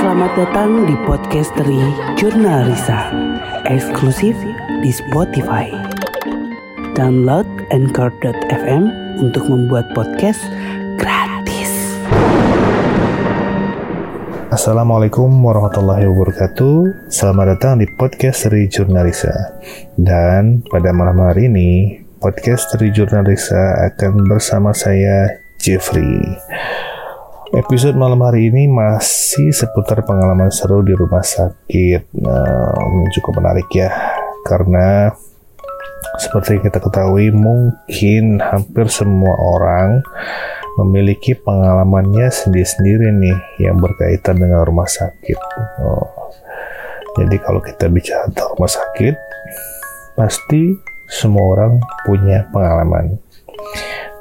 Selamat datang di podcast dari Jurnal Risa, eksklusif di Spotify. Download Anchor.fm untuk membuat podcast gratis. Assalamualaikum warahmatullahi wabarakatuh Selamat datang di podcast dari Jurnalisa Dan pada malam hari ini Podcast dari Jurnalisa akan bersama saya Jeffrey Episode malam hari ini masih seputar pengalaman seru di rumah sakit nah, Cukup menarik ya Karena seperti kita ketahui mungkin hampir semua orang memiliki pengalamannya sendiri-sendiri nih yang berkaitan dengan rumah sakit. Oh. Jadi kalau kita bicara tentang rumah sakit, pasti semua orang punya pengalaman.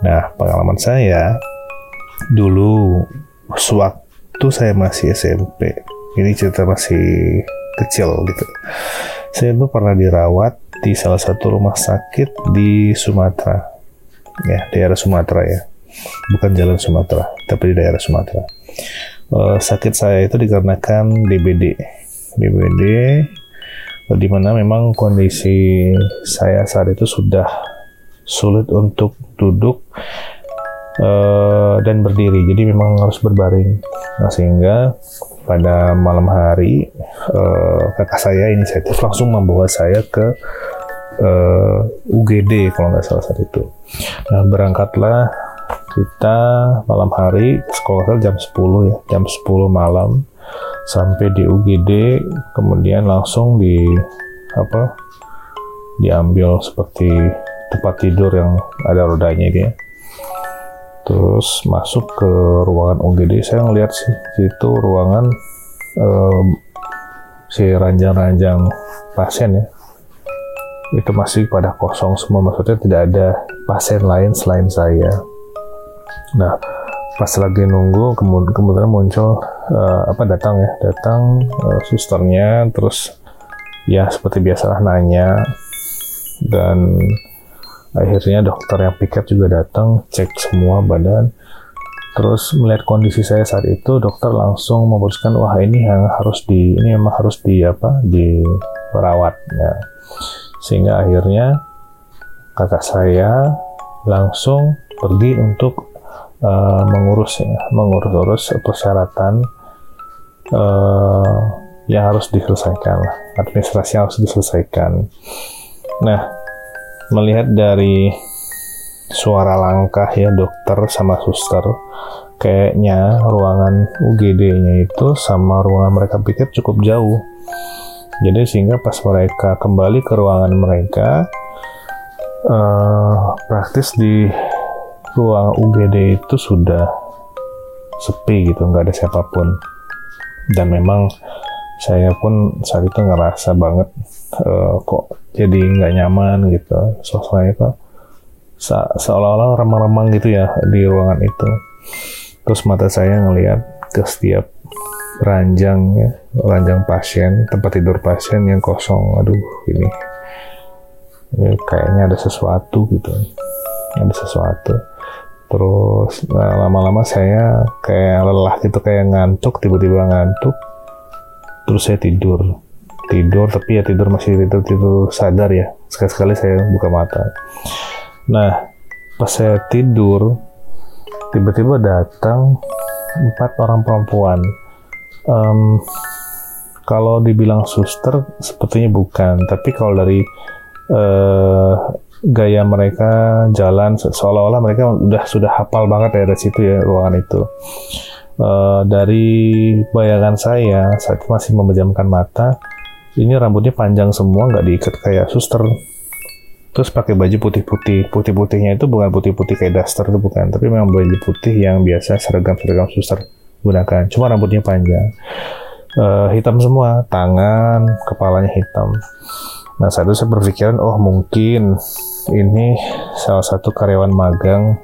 Nah, pengalaman saya dulu sewaktu saya masih SMP, ini cerita masih kecil gitu. Saya tuh pernah dirawat di salah satu rumah sakit di Sumatera, ya daerah Sumatera ya bukan jalan Sumatera, tapi di daerah Sumatera. Uh, sakit saya itu dikarenakan DBD, DBD, di mana memang kondisi saya saat itu sudah sulit untuk duduk uh, dan berdiri, jadi memang harus berbaring. Nah sehingga pada malam hari uh, kakak saya inisiatif langsung membawa saya ke uh, UGD kalau nggak salah saat itu. Nah berangkatlah kita malam hari sekolah jam 10 ya jam 10 malam sampai di UGD kemudian langsung di apa diambil seperti tempat tidur yang ada rodanya dia terus masuk ke ruangan UGD saya ngelihat sih situ ruangan um, si ranjang-ranjang pasien ya. Itu masih pada kosong semua maksudnya tidak ada pasien lain selain saya. Nah, pas lagi nunggu kemudian kemudian muncul uh, apa datang ya, datang uh, susternya terus ya seperti biasalah nanya. Dan akhirnya dokter yang piket juga datang cek semua badan. Terus melihat kondisi saya saat itu dokter langsung memutuskan wah ini yang harus di ini memang harus di apa dirawat ya. Sehingga akhirnya kakak saya langsung pergi untuk uh, mengurus ya, mengurus-urus persyaratan uh, yang harus diselesaikan, administrasi yang harus diselesaikan. Nah, melihat dari suara langkah ya dokter sama suster, kayaknya ruangan UGD-nya itu sama ruangan mereka pikir cukup jauh. Jadi sehingga pas mereka kembali ke ruangan mereka, uh, praktis di ruang UGD itu sudah sepi gitu, nggak ada siapa pun. Dan memang saya pun saat itu ngerasa banget uh, kok jadi nggak nyaman gitu. Suasana itu se seolah-olah remang-remang gitu ya di ruangan itu. Terus mata saya ngelihat ke setiap ranjang ya, ranjang pasien, tempat tidur pasien yang kosong. Aduh, ini, ini kayaknya ada sesuatu gitu. Ada sesuatu terus nah, lama-lama saya kayak lelah gitu kayak ngantuk tiba-tiba ngantuk terus saya tidur tidur tapi ya tidur masih tidur tidur sadar ya. Sekali-sekali saya buka mata. Nah pas saya tidur tiba-tiba datang empat orang perempuan. Um, kalau dibilang suster sepertinya bukan. Tapi kalau dari uh, gaya mereka jalan seolah-olah mereka udah sudah hafal banget ya dari situ ya ruangan itu. Uh, dari bayangan saya saat masih memejamkan mata, ini rambutnya panjang semua, nggak diikat kayak suster. Terus pakai baju putih-putih, putih-putihnya itu bukan putih-putih kayak daster itu bukan, tapi memang baju putih yang biasa seragam-seragam suster gunakan. Cuma rambutnya panjang, uh, hitam semua, tangan, kepalanya hitam. Nah saat itu saya berpikiran, oh mungkin ini salah satu karyawan magang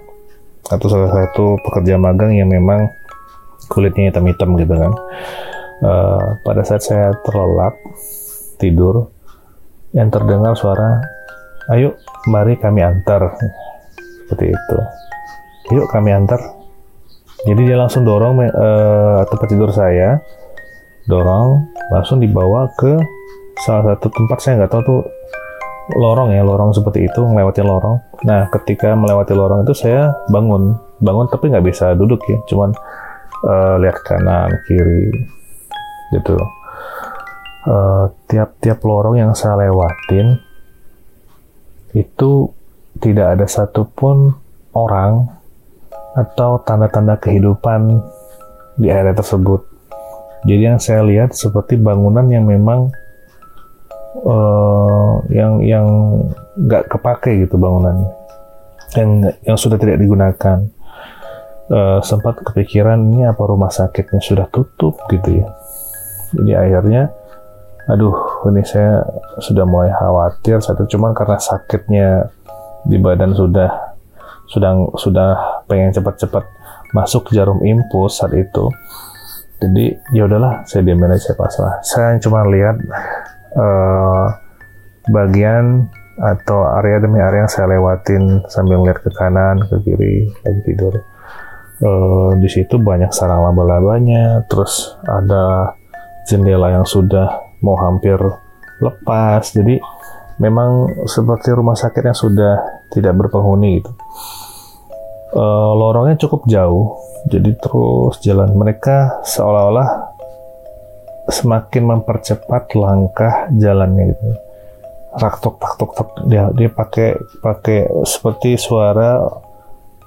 atau salah satu pekerja magang yang memang kulitnya hitam-hitam gitu kan. Uh, pada saat saya terlelap tidur, yang terdengar suara, ayo mari kami antar, seperti itu. Yuk kami antar. Jadi dia langsung dorong uh, tempat tidur saya, dorong langsung dibawa ke salah satu tempat saya nggak tahu tuh lorong ya lorong seperti itu melewati lorong nah ketika melewati lorong itu saya bangun bangun tapi nggak bisa duduk ya cuman uh, lihat kanan kiri gitu uh, tiap-tiap lorong yang saya lewatin itu tidak ada satupun orang atau tanda-tanda kehidupan di area tersebut. Jadi yang saya lihat seperti bangunan yang memang uh, yang yang nggak kepake gitu bangunannya, yang yang sudah tidak digunakan. Uh, sempat kepikiran ini apa rumah sakitnya sudah tutup gitu ya. Jadi akhirnya, aduh ini saya sudah mulai khawatir satu cuman karena sakitnya di badan sudah sudah sudah pengen cepat-cepat masuk jarum impuls saat itu. Jadi ya udahlah saya diamin aja saya pasrah. Saya cuma lihat uh, bagian atau area demi area yang saya lewatin sambil lihat ke kanan ke kiri lagi tidur. Uh, di situ banyak sarang laba-labanya terus ada jendela yang sudah mau hampir lepas. Jadi memang seperti rumah sakit yang sudah tidak berpenghuni gitu. Uh, lorongnya cukup jauh. Jadi terus jalan mereka seolah-olah semakin mempercepat langkah jalannya gitu. Raktok tak tok tak dia dia pakai pakai seperti suara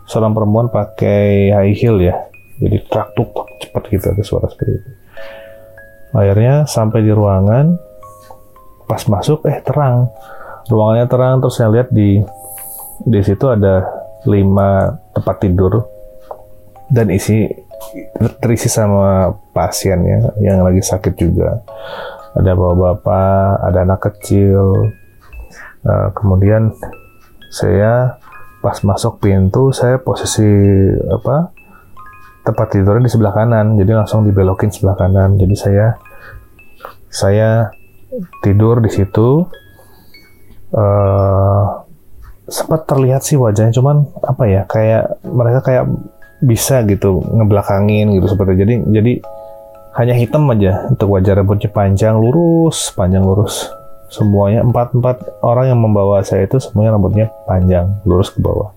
seorang perempuan pakai high heel ya. Jadi trak tuk cepat gitu ada suara seperti itu akhirnya sampai di ruangan pas masuk eh terang. Ruangannya terang terus saya lihat di di situ ada lima tempat tidur. Dan isi terisi sama pasien ya yang lagi sakit juga. Ada bapak-bapak ada anak kecil. Uh, kemudian saya pas masuk pintu saya posisi apa tempat tidurnya di sebelah kanan jadi langsung dibelokin sebelah kanan. Jadi saya saya tidur di situ uh, sempat terlihat sih wajahnya cuman apa ya kayak mereka kayak bisa gitu ngebelakangin gitu seperti jadi jadi hanya hitam aja untuk wajah rambutnya panjang lurus panjang lurus. Semuanya empat empat orang yang membawa saya itu semuanya rambutnya panjang lurus ke bawah.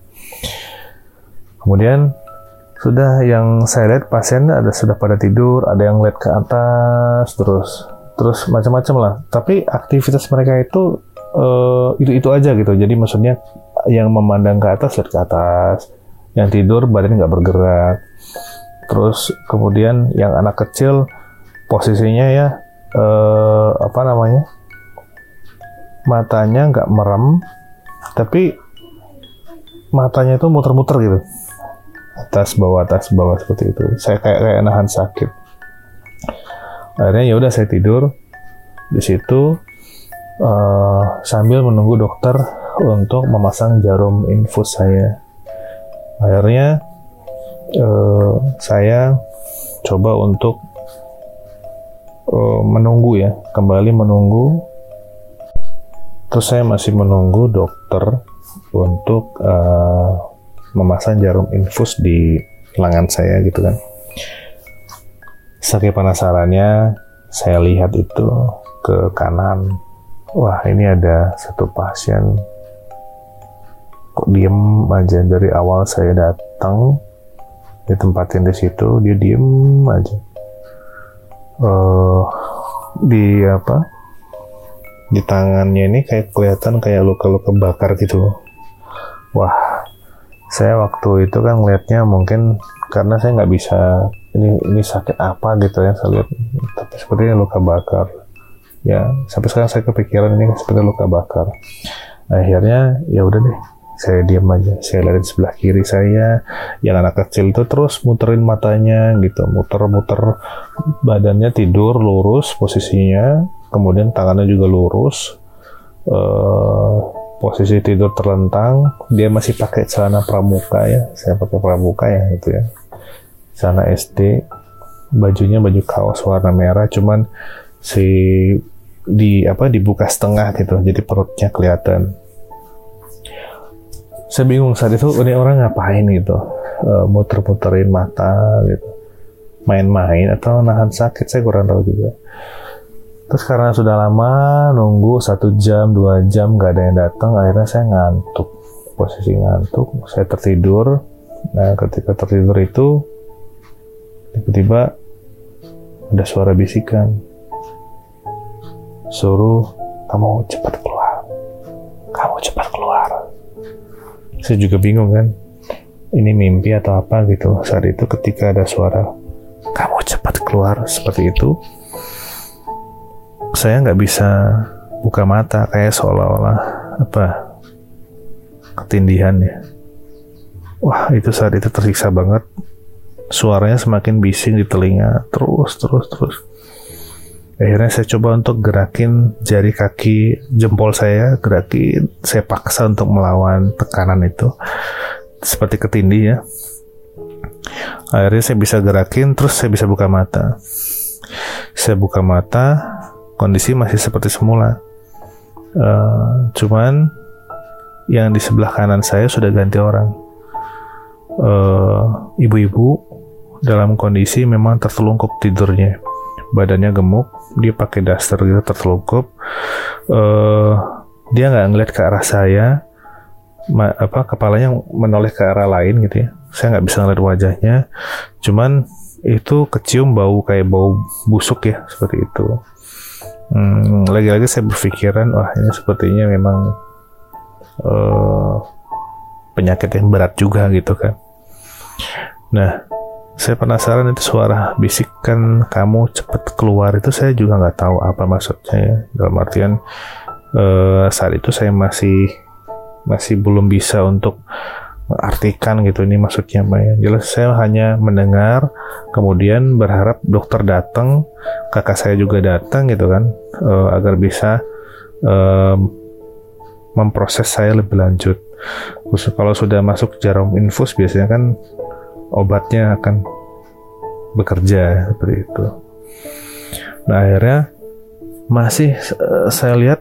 Kemudian sudah yang saya lihat pasien ada sudah pada tidur ada yang lihat ke atas terus terus macam-macam lah. Tapi aktivitas mereka itu uh, itu itu aja gitu. Jadi maksudnya yang memandang ke atas lihat ke atas. Yang tidur badan nggak bergerak. Terus kemudian yang anak kecil posisinya ya uh, apa namanya matanya nggak merem. Tapi matanya itu muter-muter gitu atas bawah atas bawah seperti itu saya kayak kayak nahan sakit akhirnya ya udah saya tidur di situ uh, sambil menunggu dokter untuk memasang jarum infus saya. Akhirnya uh, saya coba untuk uh, menunggu ya, kembali menunggu. Terus saya masih menunggu dokter untuk uh, memasang jarum infus di lengan saya gitu kan. Saking penasarannya, saya lihat itu ke kanan. Wah ini ada satu pasien. Kok diem aja? Dari awal saya datang ditempatin di situ dia diem aja. Uh, di apa? Di tangannya ini kayak kelihatan kayak luka-luka bakar gitu. Wah saya waktu itu kan ngelihatnya mungkin karena saya nggak bisa ini ini sakit apa gitu ya saya lihat. Tapi sepertinya luka bakar. Ya sampai sekarang saya kepikiran ini seperti luka bakar. Akhirnya ya udah deh saya diam aja. Saya lihat sebelah kiri saya yang anak kecil itu terus muterin matanya gitu. Muter-muter badannya tidur lurus posisinya. Kemudian tangannya juga lurus. Uh, posisi tidur terlentang dia masih pakai celana pramuka ya. Saya pakai pramuka ya itu ya. Celana SD bajunya baju kaos warna merah cuman si di apa dibuka setengah gitu jadi perutnya kelihatan. Saya bingung saat itu ini orang ngapain gitu? Uh, muter-muterin mata gitu. Main-main atau nahan sakit saya kurang tahu juga terus karena sudah lama nunggu satu jam dua jam nggak ada yang datang akhirnya saya ngantuk. Posisi ngantuk saya tertidur. Nah ketika tertidur itu tiba-tiba ada suara bisikan. Suruh kamu cepat keluar. Kamu cepat keluar. Saya juga bingung kan ini mimpi atau apa gitu. Saat itu ketika ada suara kamu cepat keluar seperti itu saya nggak bisa buka mata kayak seolah-olah apa ketindihan ya. Wah itu saat itu tersiksa banget. Suaranya semakin bising di telinga. Terus terus terus. Akhirnya saya coba untuk gerakin jari kaki jempol saya gerakin. Saya paksa untuk melawan tekanan itu. Seperti ketindih ya. Akhirnya saya bisa gerakin terus saya bisa buka mata. Saya buka mata kondisi masih seperti semula. Uh, cuman yang di sebelah kanan saya sudah ganti orang. Eh, ibu-ibu uh, dalam kondisi memang tertelungkup tidurnya. Badannya gemuk dia pakai daster gitu tertelungkup. Uh, dia nggak ngeliat ke arah saya ma, apa kepalanya menoleh ke arah lain gitu ya. Saya nggak bisa ngeliat wajahnya. Cuman itu kecium bau kayak bau busuk ya seperti itu hmm, lagi-lagi saya berpikiran wah ini sepertinya memang uh, penyakit yang berat juga gitu kan. Nah saya penasaran itu suara bisikan kamu cepet keluar itu saya juga nggak tahu apa maksudnya ya. Dalam artian uh, saat itu saya masih masih belum bisa untuk mengartikan gitu ini maksudnya apa ya. Jelas saya hanya mendengar kemudian berharap dokter datang kakak saya juga datang gitu kan uh, agar bisa uh, memproses saya lebih lanjut. Khusus kalau sudah masuk jarum infus biasanya kan obatnya akan bekerja seperti itu. Nah akhirnya masih uh, saya lihat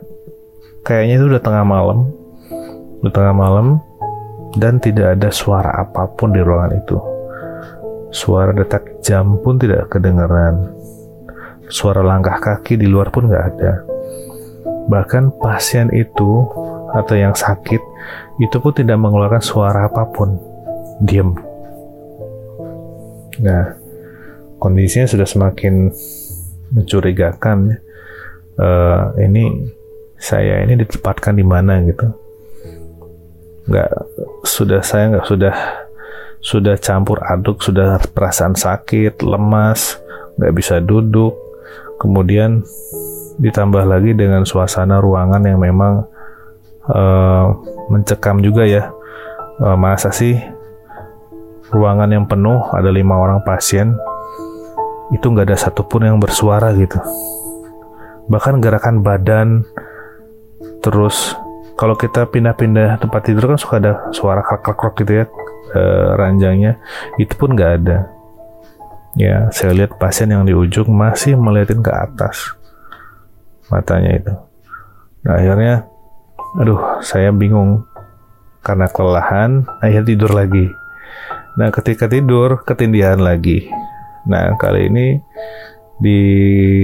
kayaknya itu udah tengah malam. Di tengah malam dan tidak ada suara apa pun di ruangan itu. Suara detak jam pun tidak kedengaran. Suara langkah kaki di luar pun nggak ada. Bahkan pasien itu atau yang sakit itu pun tidak mengeluarkan suara apa pun. Diam. Nah, kondisinya sudah semakin mencurigakan. Uh, ini saya ini ditempatkan di mana gitu nggak sudah saya nggak sudah sudah campur aduk sudah perasaan sakit lemas nggak bisa duduk. Kemudian ditambah lagi dengan suasana ruangan yang memang uh, mencekam juga ya. Uh, masa sih ruangan yang penuh ada lima orang pasien itu nggak ada satupun yang bersuara gitu. Bahkan gerakan badan terus kalau kita pindah-pindah tempat tidur kan suka ada suara krek-krek gitu ya e, ranjangnya. Itu pun nggak ada. Ya saya lihat pasien yang di ujung masih melihatin ke atas matanya itu. Nah akhirnya aduh saya bingung. Karena kelelahan akhirnya tidur lagi. Nah ketika tidur ketindihan lagi. Nah kali ini di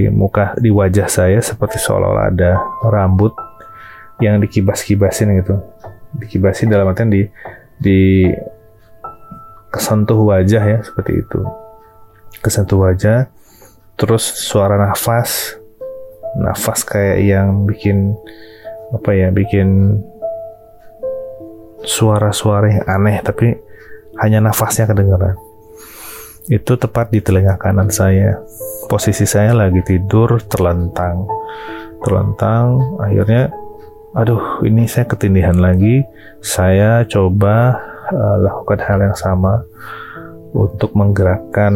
muka di wajah saya seperti seolah-olah ada rambut yang dikibas-kibasin gitu. Dikibasin dalam artian di di kesentuh wajah ya seperti itu. Kesentuh wajah terus suara nafas. Nafas kayak yang bikin apa ya bikin suara-suara yang aneh tapi hanya nafasnya kedengaran itu tepat di telinga kanan saya. Posisi saya lagi tidur terlentang. Terlentang akhirnya aduh ini saya ketindihan lagi. Saya coba uh, lakukan hal yang sama untuk menggerakkan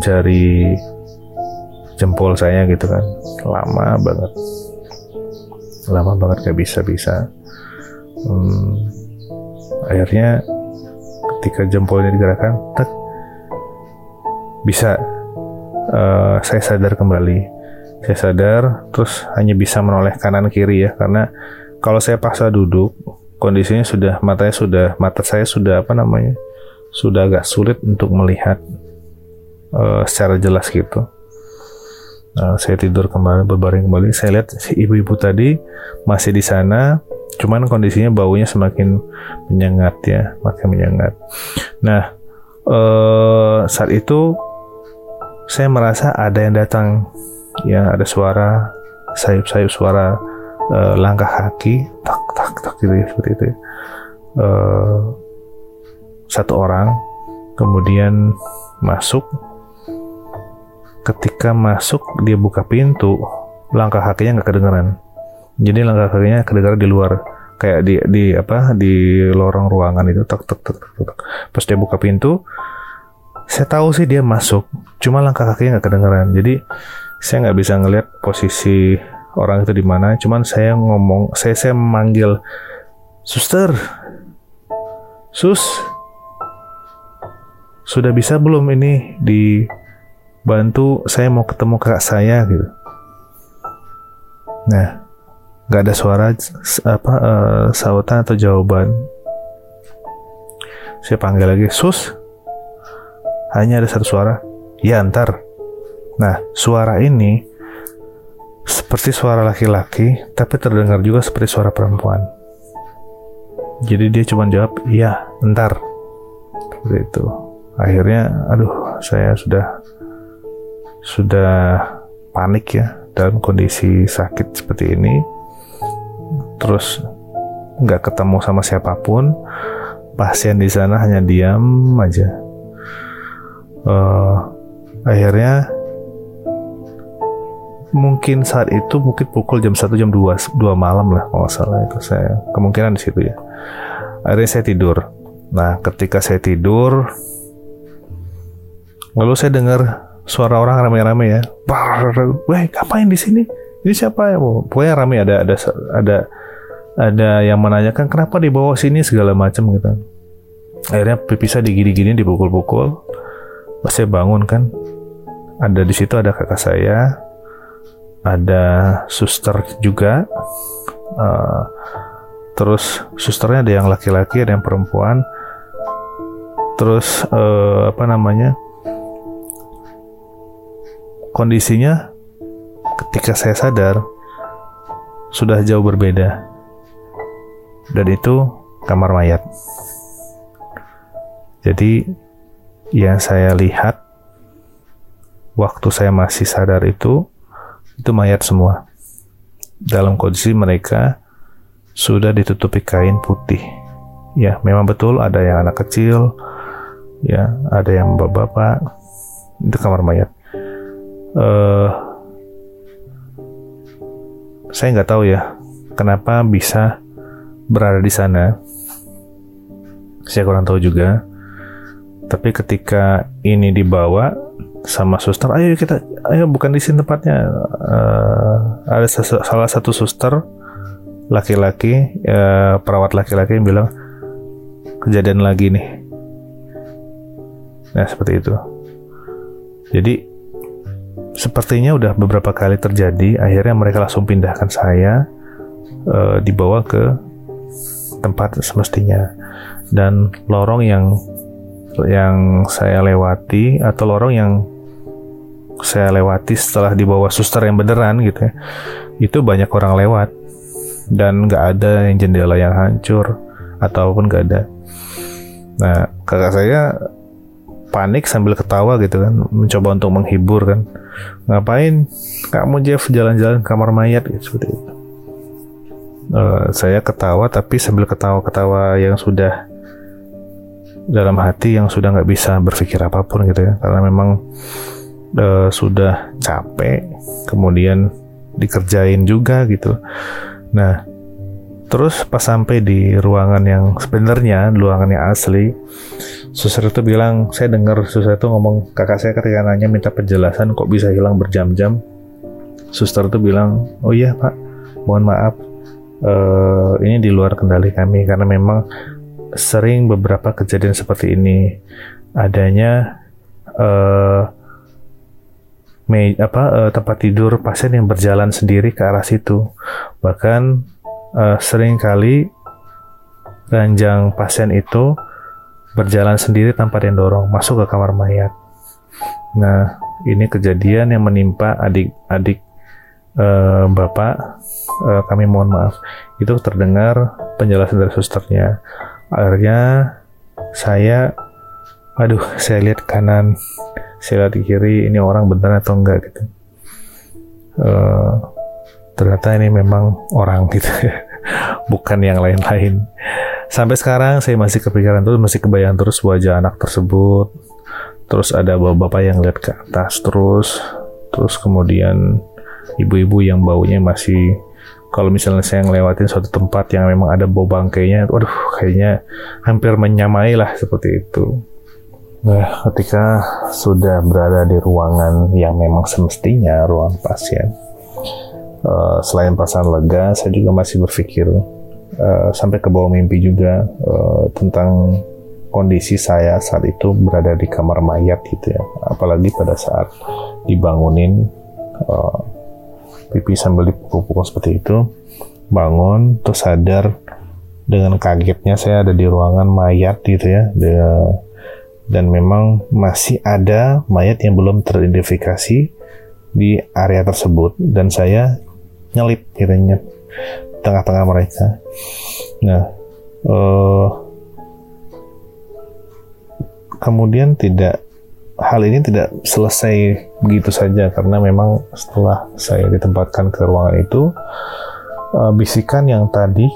jari jempol saya gitu kan. Lama banget. Lama banget gak bisa bisa hmm, akhirnya ketika jempolnya digerakkan tek bisa. Uh, saya sadar kembali saya sadar terus hanya bisa menoleh kanan kiri ya karena kalau saya paksa duduk kondisinya sudah matanya sudah mata saya sudah apa namanya sudah agak sulit untuk melihat uh, secara jelas gitu. Nah, saya tidur kembali berbaring kembali. Saya lihat si ibu-ibu tadi masih di sana, cuman kondisinya baunya semakin menyengat ya, makin menyengat. Nah, uh, saat itu saya merasa ada yang datang, ya ada suara sayup-sayup suara uh, langkah kaki, tak tak tak gitu ya, seperti itu. Uh, satu orang kemudian masuk ketika masuk dia buka pintu langkah kakinya nggak kedengeran jadi langkah kakinya kedengeran di luar kayak di di apa di lorong ruangan itu tek tek tek tek, tek. pas dia buka pintu saya tahu sih dia masuk cuma langkah kakinya nggak kedengeran jadi saya nggak bisa ngelihat posisi orang itu di mana cuman saya ngomong saya saya memanggil suster sus sudah bisa belum ini di bantu saya mau ketemu kakak saya gitu. Nah nggak ada suara apa uh, sautan atau jawaban. Saya panggil lagi sus hanya ada satu suara. Ya antar nah suara ini seperti suara laki-laki tapi terdengar juga seperti suara perempuan. Jadi dia cuma jawab iya entar seperti itu. Akhirnya aduh saya sudah sudah panik ya dalam kondisi sakit seperti ini. Terus nggak ketemu sama siapa pun. Pasien di sana hanya diam aja. Uh, akhirnya mungkin saat itu mungkin pukul jam 1 jam 2 2 malam lah kalau salah itu saya kemungkinan di situ ya akhirnya saya tidur nah ketika saya tidur lalu saya dengar suara orang rame-rame ya. Weh, ngapain di sini? Ini siapa ya? Pokoknya rame ada ada ada ada yang menanyakan kenapa dibawa sini segala macam gitu. Akhirnya bisa digini-gini dipukul-pukul. Saya bangun kan, ada di situ ada kakak saya, ada suster juga. Uh, terus susternya ada yang laki-laki, ada yang perempuan. Terus uh, apa namanya? kondisinya ketika saya sadar sudah jauh berbeda dan itu kamar mayat jadi yang saya lihat waktu saya masih sadar itu itu mayat semua dalam kondisi mereka sudah ditutupi kain putih ya memang betul ada yang anak kecil ya ada yang bapak-bapak itu kamar mayat uh, saya nggak tahu ya kenapa bisa berada di sana. Saya kurang tahu juga. Tapi ketika ini dibawa sama suster, ayo kita, ayo bukan di sini tempatnya. Uh, ada salah satu suster laki-laki, uh, perawat laki-laki yang bilang kejadian lagi nih. Nah seperti itu. Jadi sepertinya udah beberapa kali terjadi akhirnya mereka langsung pindahkan saya uh, dibawa ke tempat semestinya dan lorong yang yang saya lewati atau lorong yang saya lewati setelah dibawa suster yang beneran gitu ya. Itu banyak orang lewat. Dan nggak ada yang jendela yang hancur ataupun nggak ada. Nah kakak saya panik sambil ketawa gitu kan. Mencoba untuk menghibur kan. Ngapain? Kamu Jeff jalan-jalan kamar mayat gitu seperti itu. Uh, saya ketawa tapi sambil ketawa-ketawa yang sudah dalam hati yang sudah nggak bisa berpikir apa pun gitu ya. Karena memang uh, sudah capek kemudian dikerjain juga gitu. Nah terus pas sampai di ruangan yang sebenarnya ruangan yang asli suster itu bilang saya dengar suster itu ngomong kakak saya ketika nanya minta penjelasan kok bisa hilang berjam-jam. Suster itu bilang oh iya pak. Mohon maaf. Uh, ini di luar kendali kami karena memang sering beberapa kejadian seperti ini. Adanya uh, me, apa uh, tempat tidur pasien yang berjalan sendiri ke arah situ bahkan uh, sering kali ranjang pasien itu berjalan sendiri tanpa yang dorong masuk ke kamar mayat. Nah, ini kejadian yang menimpa adik-adik uh, bapak. Uh, kami mohon maaf. Itu terdengar penjelasan dari susternya. Akhirnya saya, aduh, saya lihat kanan, saya lihat di kiri, ini orang benar atau enggak gitu. Uh, ternyata ini memang orang gitu ya, bukan yang lain-lain. Sampai sekarang saya masih kepikiran terus, masih kebayang terus wajah anak tersebut. Terus ada bapak-bapak yang lihat ke atas terus, terus kemudian ibu-ibu yang baunya masih kalau misalnya saya ngelewatin suatu tempat yang memang ada bau bangkainya, waduh kayaknya hampir menyamai lah seperti itu. Nah, ketika sudah berada di ruangan yang memang semestinya ruang pasien, uh, selain perasaan lega, saya juga masih berpikir uh, sampai ke bawah mimpi juga uh, tentang kondisi saya saat itu berada di kamar mayat gitu ya. Apalagi pada saat dibangunin uh, pipi sambil dipukul-pukul seperti itu bangun terus sadar dengan kagetnya saya ada di ruangan mayat gitu ya dan memang masih ada mayat yang belum teridentifikasi di area tersebut dan saya nyelip kiranya tengah-tengah mereka. Nah, uh, kemudian tidak hal ini tidak selesai begitu saja karena memang setelah saya ditempatkan ke ruangan itu uh, bisikan yang tadi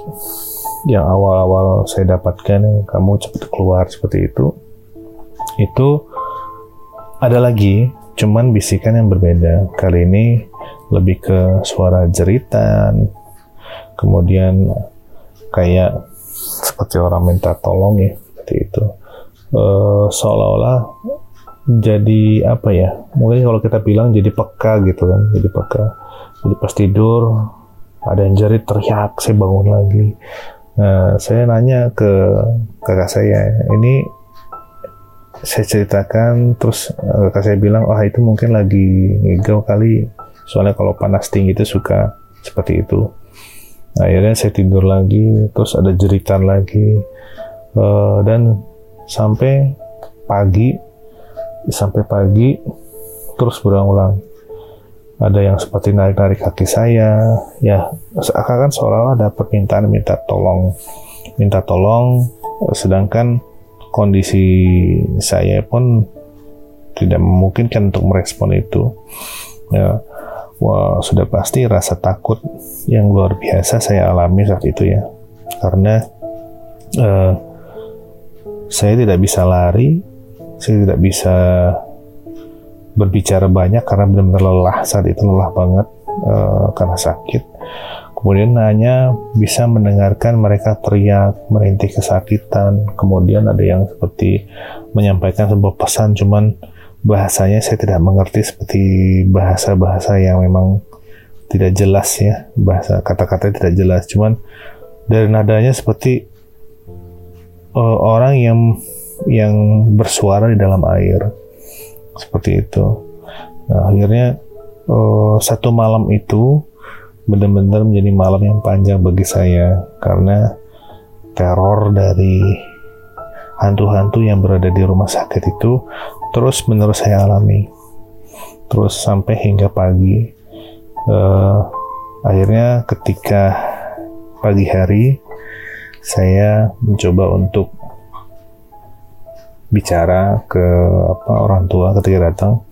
yang awal-awal saya dapatkan kamu cepat keluar seperti itu itu ada lagi cuman bisikan yang berbeda. Kali ini lebih ke suara jeritan kemudian kayak seperti orang minta tolong ya seperti itu. E, seolah-olah jadi apa ya mungkin kalau kita bilang jadi peka gitu kan jadi peka. Jadi pas tidur ada yang jerit teriak saya bangun lagi. Nah saya nanya ke kakak saya ini saya ceritakan terus eh, kakak saya bilang oh, itu mungkin lagi ngigau kali. Soalnya kalau panas tinggi itu suka seperti itu. Akhirnya saya tidur lagi terus ada jeritan lagi. Uh, dan sampai pagi sampai pagi terus berulang-ulang. Ada yang seperti narik-narik kaki saya. Ya seakan-akan seolah-olah ada permintaan minta tolong minta tolong sedangkan kondisi saya pun tidak memungkinkan untuk merespon itu. Ya wah sudah pasti rasa takut yang luar biasa saya alami saat itu ya. Karena uh, saya tidak bisa lari saya tidak bisa berbicara banyak karena benar-benar lelah saat itu lelah banget uh, karena sakit kemudian hanya bisa mendengarkan mereka teriak merintih kesakitan. Kemudian ada yang seperti menyampaikan sebuah pesan cuman bahasanya saya tidak mengerti seperti bahasa-bahasa yang memang tidak jelas ya. Bahasa kata-kata tidak jelas. Cuman dari nadanya seperti uh, orang yang yang bersuara di dalam air. Seperti itu. Nah, akhirnya uh, satu malam itu benar-benar menjadi malam yang panjang bagi saya karena teror dari hantu-hantu yang berada di rumah sakit itu terus menerus saya alami. Terus sampai hingga pagi uh, akhirnya ketika pagi hari saya mencoba untuk bicara ke apa orang tua ketika datang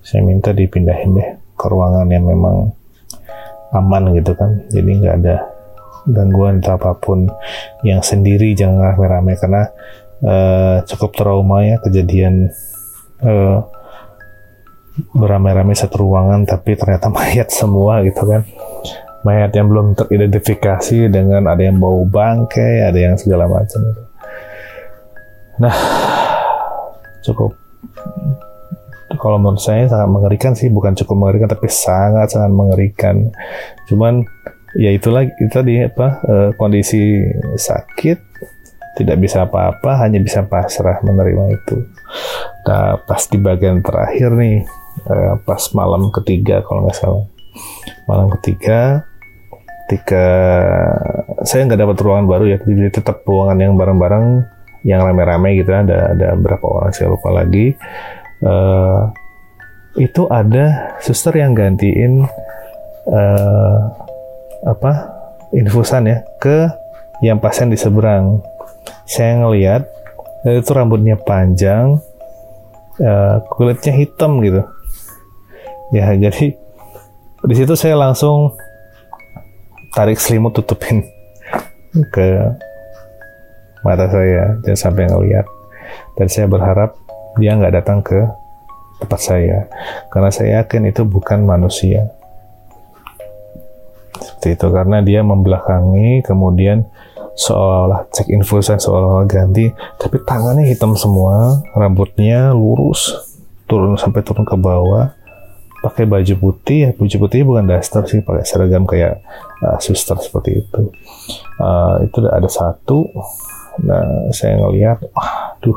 saya minta dipindahin deh ke ruangan yang memang aman gitu kan. Jadi nggak ada gangguan atau apa pun yang sendiri jangan rame-rame. Karena uh, cukup trauma ya kejadian uh, beramai-ramai satu ruangan tapi ternyata mayat semua gitu kan. Mayat yang belum teridentifikasi dengan ada yang bau bangkai ada yang segala macam. Nah cukup kalau menurut saya sangat mengerikan sih bukan cukup mengerikan tapi sangat sangat mengerikan cuman ya itulah itu tadi apa uh, kondisi sakit tidak bisa apa-apa, hanya bisa pasrah menerima itu. Nah, pas di bagian terakhir nih, eh, pas malam ketiga kalau nggak salah, malam ketiga, ketika saya nggak dapat ruangan baru ya, jadi tetap ruangan yang bareng-bareng, yang rame-rame gitu, ada ada berapa orang saya lupa lagi. Uh, itu ada suster yang gantiin uh, apa infusan ya ke yang pasien di seberang. Saya ngelihat itu rambutnya panjang, uh, kulitnya hitam gitu. Ya jadi di situ saya langsung tarik selimut tutupin ke mata saya jangan sampai ngelihat dan saya berharap dia nggak datang ke tempat saya. Karena saya yakin itu bukan manusia. Seperti itu. Karena dia membelakangi kemudian seolah cek infusan seolah ganti. Tapi tangannya hitam semua rambutnya lurus turun sampai turun ke bawah. Pakai baju putih ya baju putih bukan daster sih pakai seragam kayak uh, suster seperti itu. Uh, itu ada satu. Nah saya ngelihat waduh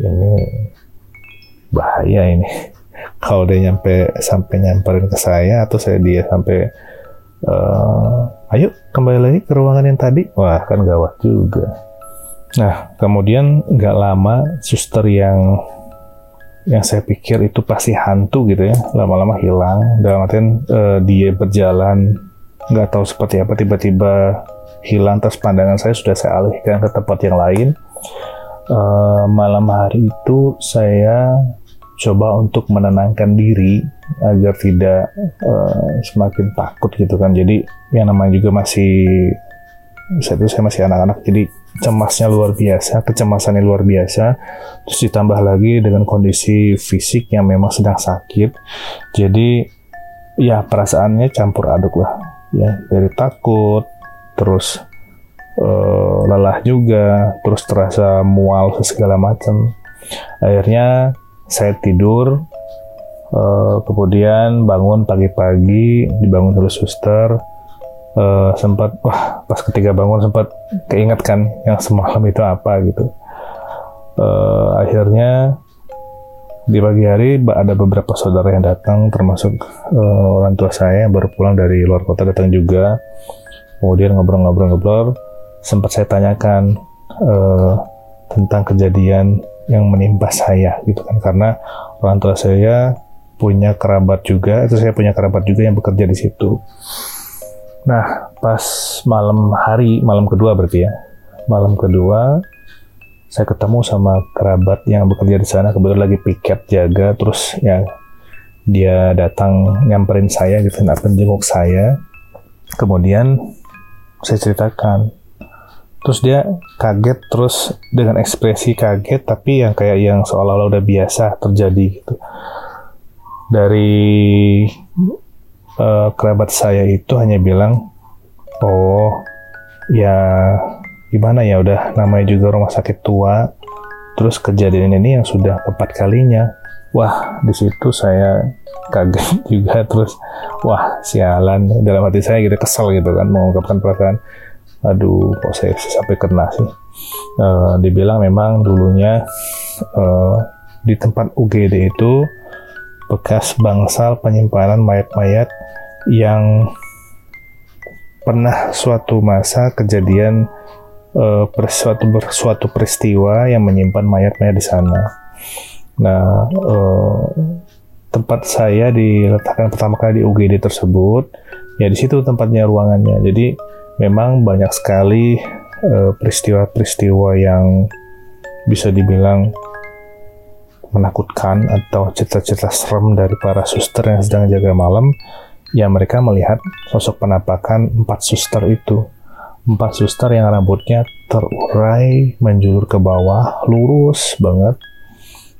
ini bahaya ini. Kalau dia nyampe sampai nyamperin ke saya atau saya dia sampai uh, ayo kembali lagi ke ruangan yang tadi. Wah kan gawat juga. Nah kemudian nggak lama suster yang yang saya pikir itu pasti hantu gitu ya lama-lama hilang. Dalam artian uh, dia berjalan nggak tahu seperti apa tiba-tiba hilang. Terus pandangan saya sudah saya alihkan ke tempat yang lain uh, malam hari itu saya coba untuk menenangkan diri agar tidak uh, semakin takut gitu kan. Jadi yang namanya juga masih saat itu saya masih anak-anak jadi cemasnya luar biasa, kecemasannya luar biasa, terus ditambah lagi dengan kondisi fisik yang memang sedang sakit, jadi ya perasaannya campur aduk lah, ya dari takut, terus uh, lelah juga, terus terasa mual segala macam. Akhirnya saya tidur, uh, kemudian bangun pagi-pagi, dibangun terus suster, uh, sempat wah pas ketika bangun sempat keingatkan yang semalam itu apa gitu. Uh, akhirnya di pagi hari ada beberapa saudara yang datang termasuk uh, orang tua saya yang baru pulang dari luar kota datang juga. Kemudian ngobrol-ngobrol-ngobrol sempat saya tanyakan uh, tentang kejadian yang menimpa saya gitu kan karena orang tua saya punya kerabat juga itu saya punya kerabat juga yang bekerja di situ Nah, pas malam hari, malam kedua berarti ya, malam kedua saya ketemu sama kerabat yang bekerja di sana, kebetulan lagi piket jaga, terus ya dia datang nyamperin saya gitu, nak jenguk saya. Kemudian saya ceritakan, terus dia kaget, terus dengan ekspresi kaget, tapi yang kayak yang seolah-olah udah biasa terjadi gitu. Dari uh, kerabat saya itu hanya bilang, oh ya gimana ya udah namanya juga rumah sakit tua, terus kejadian ini yang sudah keempat kalinya. Wah, di situ saya kaget juga terus wah sialan dalam hati saya gitu kesel gitu kan mengungkapkan perasaan aduh kok saya sampai kena sih uh, dibilang memang dulunya uh, di tempat UGD itu bekas bangsal penyimpanan mayat-mayat yang pernah suatu masa kejadian uh, suatu suatu peristiwa yang menyimpan mayat-mayat di sana. Nah, uh, tempat saya diletakkan pertama kali di UGD tersebut, ya di situ tempatnya ruangannya. Jadi memang banyak sekali eh, peristiwa-peristiwa yang bisa dibilang menakutkan atau cerita-cerita serem dari para suster yang sedang jaga malam. Ya mereka melihat sosok penampakan empat suster itu. Empat suster yang rambutnya terurai menjulur ke bawah lurus banget.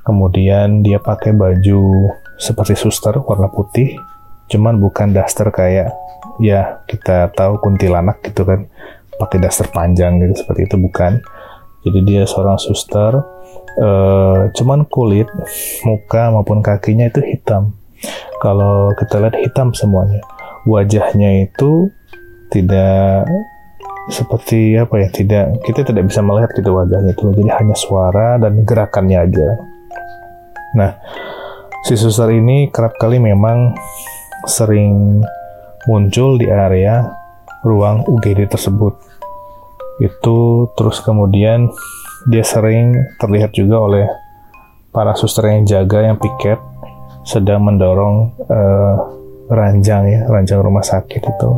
Kemudian dia pakai baju seperti suster warna putih cuman bukan daster kayak ya kita tahu kuntilanak gitu kan pakai daster panjang gitu seperti itu bukan jadi dia seorang suster uh, cuman kulit, muka maupun kakinya itu hitam. Kalau kita lihat hitam semuanya. Wajahnya itu tidak seperti apa ya tidak kita tidak bisa melihat gitu wajahnya itu jadi hanya suara dan gerakannya aja nah si suster ini kerap kali memang sering muncul di area ruang UGD tersebut itu terus kemudian dia sering terlihat juga oleh para suster yang jaga yang piket sedang mendorong uh, ranjang ya, ranjang rumah sakit itu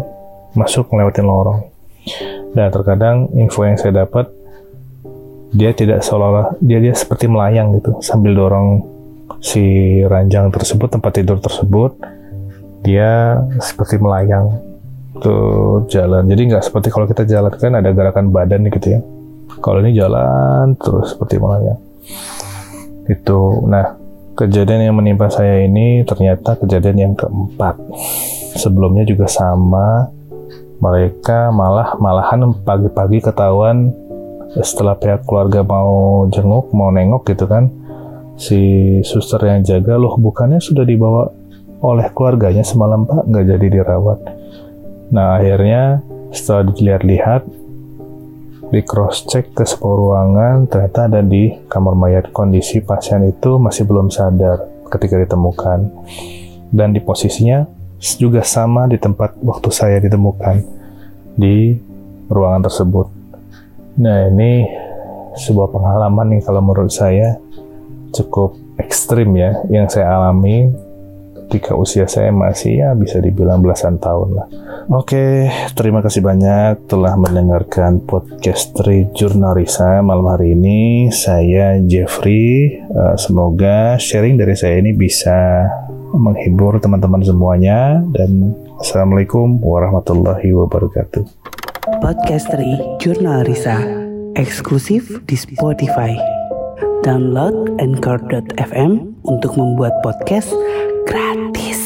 masuk melewatin lorong. Dan terkadang info yang saya dapat dia tidak seolah-olah dia dia seperti melayang gitu sambil dorong si ranjang tersebut tempat tidur tersebut dia seperti melayang tuh jalan. Jadi nggak seperti kalau kita jalan kan ada gerakan badan gitu ya. Kalau ini jalan terus seperti melayang. Itu. Nah kejadian yang menimpa saya ini ternyata kejadian yang keempat. Sebelumnya juga sama. Mereka malah malahan pagi-pagi ketahuan setelah pihak keluarga mau jenguk mau nengok gitu kan si suster yang jaga loh bukannya sudah dibawa oleh keluarganya semalam pak. Nggak jadi dirawat. Nah akhirnya setelah dilihat-lihat di cross check ke sebuah ruangan ternyata ada di kamar mayat. Kondisi pasien itu masih belum sadar ketika ditemukan. Dan di posisinya juga sama di tempat waktu saya ditemukan di ruangan tersebut. Nah ini sebuah pengalaman nih kalau menurut saya cukup ekstrim ya yang saya alami ketika usia saya masih ya bisa dibilang belasan tahun lah. Oke, terima kasih banyak telah mendengarkan podcast Tri Jurnalisa malam hari ini. Saya Jeffrey. Uh, semoga sharing dari saya ini bisa menghibur teman-teman semuanya dan Assalamualaikum warahmatullahi wabarakatuh. Podcast Tri Jurnal Risa eksklusif di Spotify. Download Anchor.fm untuk membuat podcast gratis.